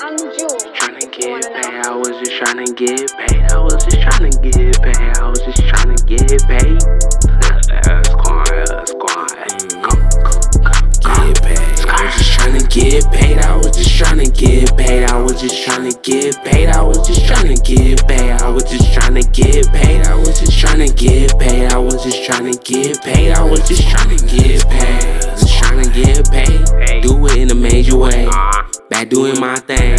Trying to get paid, I was just trying to get paid. I was just trying to get paid, I was just trying to get paid. I was just trying to get paid. I was just trying to get paid. I was just trying to get paid. I was just trying to get paid. I was just trying to get paid. I was just trying to get paid. I was just trying to get paid. Just trying to get paid. Do it in a major way. Back doing my thing.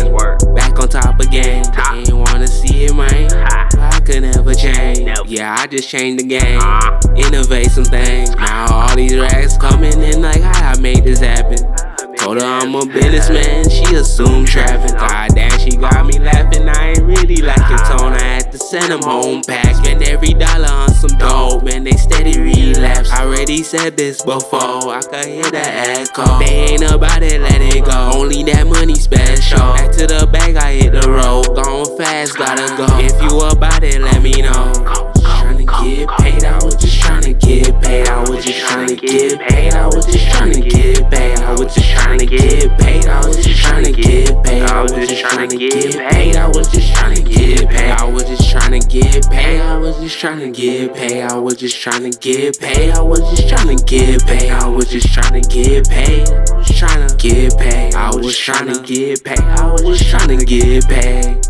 Back on top again. They ain't wanna see it, man. I could never change. Yeah, I just changed the game. Innovate some things. Now all these racks coming in like how I made this happen. Told her I'm a businessman, she assumed trapping. God damn, she got me laughing. I ain't really like it, tone. I had to send them home pack. Spend every dollar on some dope, man. They steady relapse. Already said this before, I could hear the echo. They ain't about it, let it go. Only that money special. Back to the bag, I hit the road. Gone fast, gotta go. If you about it, let me know. Tryna get paid, I was just tryna get paid. I was just tryna get paid. I was just tryna get paid. I was just tryna get paid. I was just tryna get paid. I was just tryna get paid. Tryna get paid. I was tryna get paid. I was just tryna get paid.